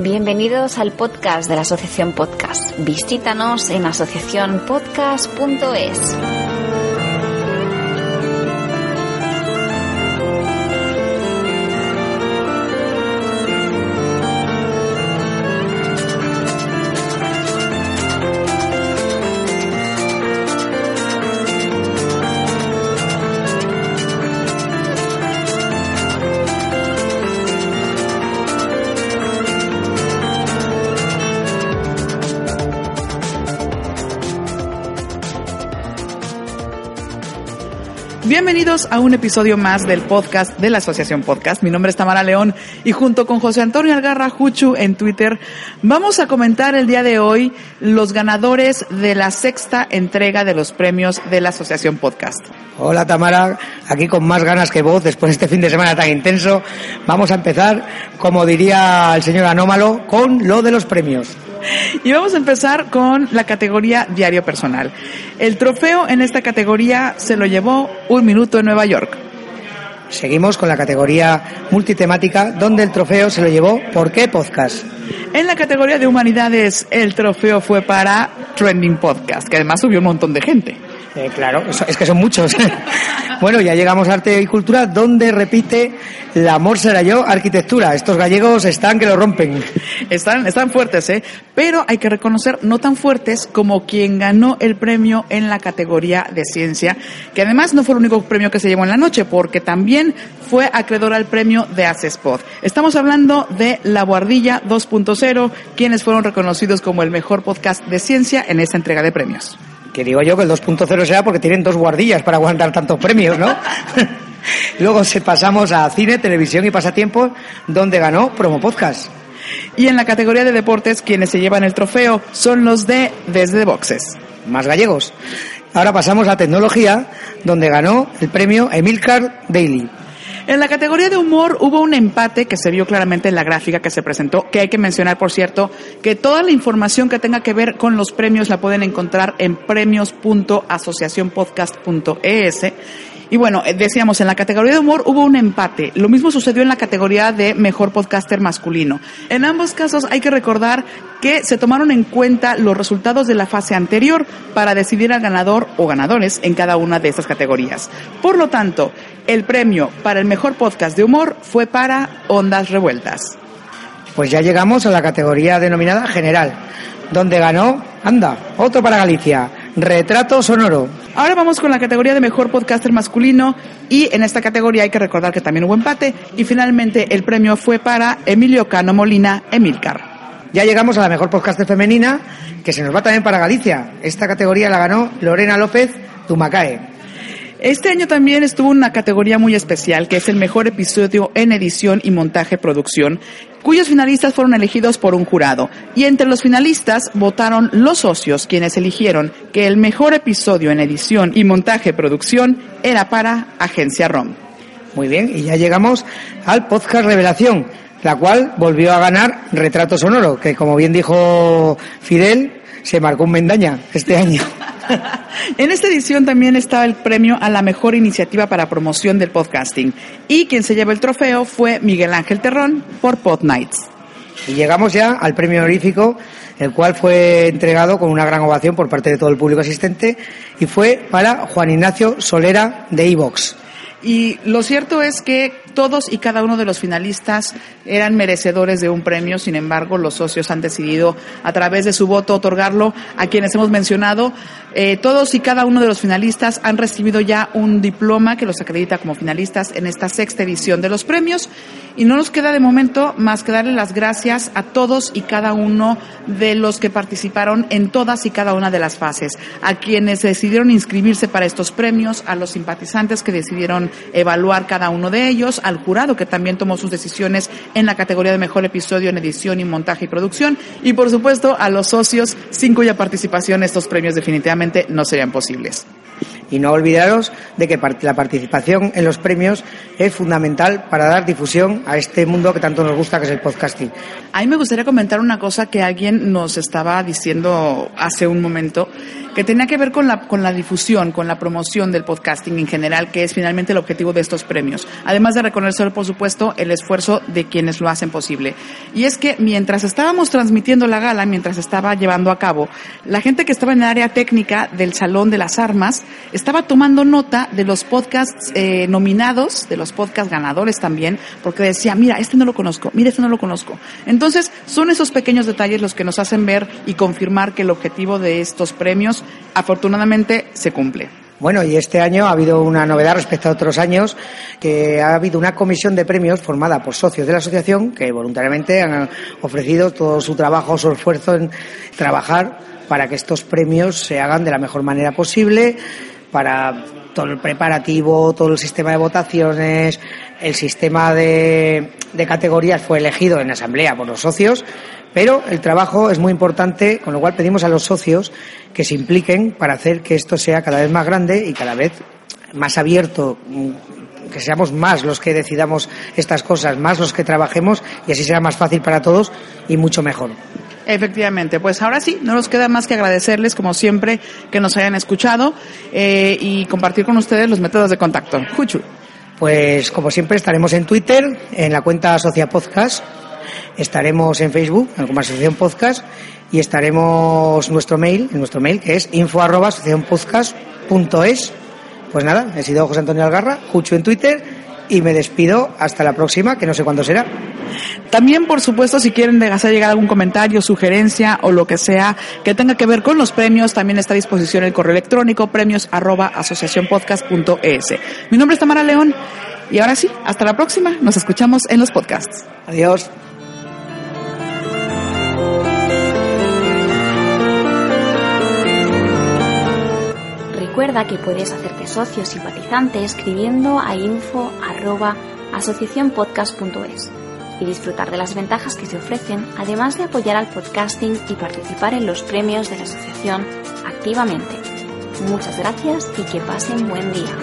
Bienvenidos al podcast de la Asociación Podcast. Visítanos en asociacionpodcast.es. Bienvenidos a un episodio más del podcast de la Asociación Podcast. Mi nombre es Tamara León y junto con José Antonio Algarra Juchu en Twitter vamos a comentar el día de hoy los ganadores de la sexta entrega de los premios de la Asociación Podcast. Hola Tamara, aquí con más ganas que vos después de este fin de semana tan intenso. Vamos a empezar, como diría el señor Anómalo, con lo de los premios. Y vamos a empezar con la categoría diario personal. El trofeo en esta categoría se lo llevó Un Minuto en Nueva York. Seguimos con la categoría multitemática, donde el trofeo se lo llevó ¿Por qué Podcast? En la categoría de humanidades, el trofeo fue para Trending Podcast, que además subió un montón de gente. Eh, claro, es que son muchos. bueno, ya llegamos a arte y cultura, donde repite el amor será yo, arquitectura. Estos gallegos están que lo rompen. Están, están fuertes, ¿eh? Pero hay que reconocer, no tan fuertes como quien ganó el premio en la categoría de ciencia, que además no fue el único premio que se llevó en la noche, porque también fue acreedor al premio de Acespod. Estamos hablando de La Guardilla 2.0, quienes fueron reconocidos como el mejor podcast de ciencia en esta entrega de premios. Que digo yo que el 2.0 sea porque tienen dos guardillas para aguantar tantos premios, ¿no? Luego se pasamos a cine, televisión y pasatiempos, donde ganó Promo Podcast. Y en la categoría de deportes, quienes se llevan el trofeo son los de Desde Boxes. Más gallegos. Ahora pasamos a tecnología, donde ganó el premio Emilcar Daily. En la categoría de humor hubo un empate que se vio claramente en la gráfica que se presentó, que hay que mencionar, por cierto, que toda la información que tenga que ver con los premios la pueden encontrar en premios.asociacionpodcast.es y bueno, eh, decíamos, en la categoría de humor hubo un empate. Lo mismo sucedió en la categoría de mejor podcaster masculino. En ambos casos hay que recordar que se tomaron en cuenta los resultados de la fase anterior para decidir al ganador o ganadores en cada una de estas categorías. Por lo tanto, el premio para el mejor podcast de humor fue para Ondas Revueltas. Pues ya llegamos a la categoría denominada general, donde ganó, anda, otro para Galicia, Retrato Sonoro. Ahora vamos con la categoría de mejor podcaster masculino y en esta categoría hay que recordar que también hubo empate y finalmente el premio fue para Emilio Cano Molina Emilcar. Ya llegamos a la mejor podcaster femenina que se nos va también para Galicia. Esta categoría la ganó Lorena López Tumacae. Este año también estuvo una categoría muy especial, que es el mejor episodio en edición y montaje producción, cuyos finalistas fueron elegidos por un jurado. Y entre los finalistas votaron los socios, quienes eligieron que el mejor episodio en edición y montaje producción era para Agencia ROM. Muy bien, y ya llegamos al podcast Revelación, la cual volvió a ganar Retrato Sonoro, que como bien dijo Fidel, se marcó un Mendaña este año. en esta edición también estaba el premio a la mejor iniciativa para promoción del podcasting. Y quien se llevó el trofeo fue Miguel Ángel Terrón por Pod Nights. Y llegamos ya al premio honorífico, el cual fue entregado con una gran ovación por parte de todo el público asistente y fue para Juan Ignacio Solera de Evox. Y lo cierto es que todos y cada uno de los finalistas eran merecedores de un premio, sin embargo, los socios han decidido a través de su voto otorgarlo a quienes hemos mencionado. Eh, todos y cada uno de los finalistas han recibido ya un diploma que los acredita como finalistas en esta sexta edición de los premios y no nos queda de momento más que darle las gracias a todos y cada uno de los que participaron en todas y cada una de las fases, a quienes decidieron inscribirse para estos premios, a los simpatizantes que decidieron evaluar cada uno de ellos, al jurado que también tomó sus decisiones en la categoría de mejor episodio en edición y montaje y producción, y por supuesto a los socios sin cuya participación estos premios definitivamente no serían posibles. Y no olvidaros de que la participación en los premios es fundamental para dar difusión a este mundo que tanto nos gusta, que es el podcasting. A mí me gustaría comentar una cosa que alguien nos estaba diciendo hace un momento, que tenía que ver con la, con la difusión, con la promoción del podcasting en general, que es finalmente el objetivo de estos premios. Además de reconocer, por supuesto, el esfuerzo de quienes lo hacen posible. Y es que mientras estábamos transmitiendo la gala, mientras estaba llevando a cabo, la gente que estaba en el área técnica del Salón de las Armas estaba tomando nota de los podcasts eh, nominados, de los podcasts ganadores también, porque decía, mira, este no lo conozco, mira, este no lo conozco. Entonces, son esos pequeños detalles los que nos hacen ver y confirmar que el objetivo de estos premios afortunadamente se cumple. Bueno, y este año ha habido una novedad respecto a otros años, que ha habido una comisión de premios formada por socios de la asociación que voluntariamente han ofrecido todo su trabajo, su esfuerzo en trabajar para que estos premios se hagan de la mejor manera posible, para todo el preparativo, todo el sistema de votaciones, el sistema de, de categorías fue elegido en asamblea por los socios, pero el trabajo es muy importante, con lo cual pedimos a los socios que se impliquen para hacer que esto sea cada vez más grande y cada vez más abierto, que seamos más los que decidamos estas cosas, más los que trabajemos y así será más fácil para todos y mucho mejor. Efectivamente, pues ahora sí, no nos queda más que agradecerles, como siempre, que nos hayan escuchado eh, y compartir con ustedes los métodos de contacto. Juchu. Pues como siempre estaremos en Twitter, en la cuenta Asocia Podcast, estaremos en Facebook, como Asociación Podcast, y estaremos nuestro mail, en nuestro mail que es info arroba asociacionpodcast.es. Pues nada, he sido José Antonio Algarra, Juchu en Twitter y me despido hasta la próxima, que no sé cuándo será. También, por supuesto, si quieren hacer llegar algún comentario, sugerencia o lo que sea que tenga que ver con los premios, también está a disposición el correo electrónico premios arroba asociacionpodcast.es. Mi nombre es Tamara León y ahora sí, hasta la próxima. Nos escuchamos en los podcasts. Adiós. Recuerda que puedes hacerte socio simpatizante escribiendo a info arroba asociacionpodcast.es y disfrutar de las ventajas que se ofrecen, además de apoyar al podcasting y participar en los premios de la asociación activamente. Muchas gracias y que pasen buen día.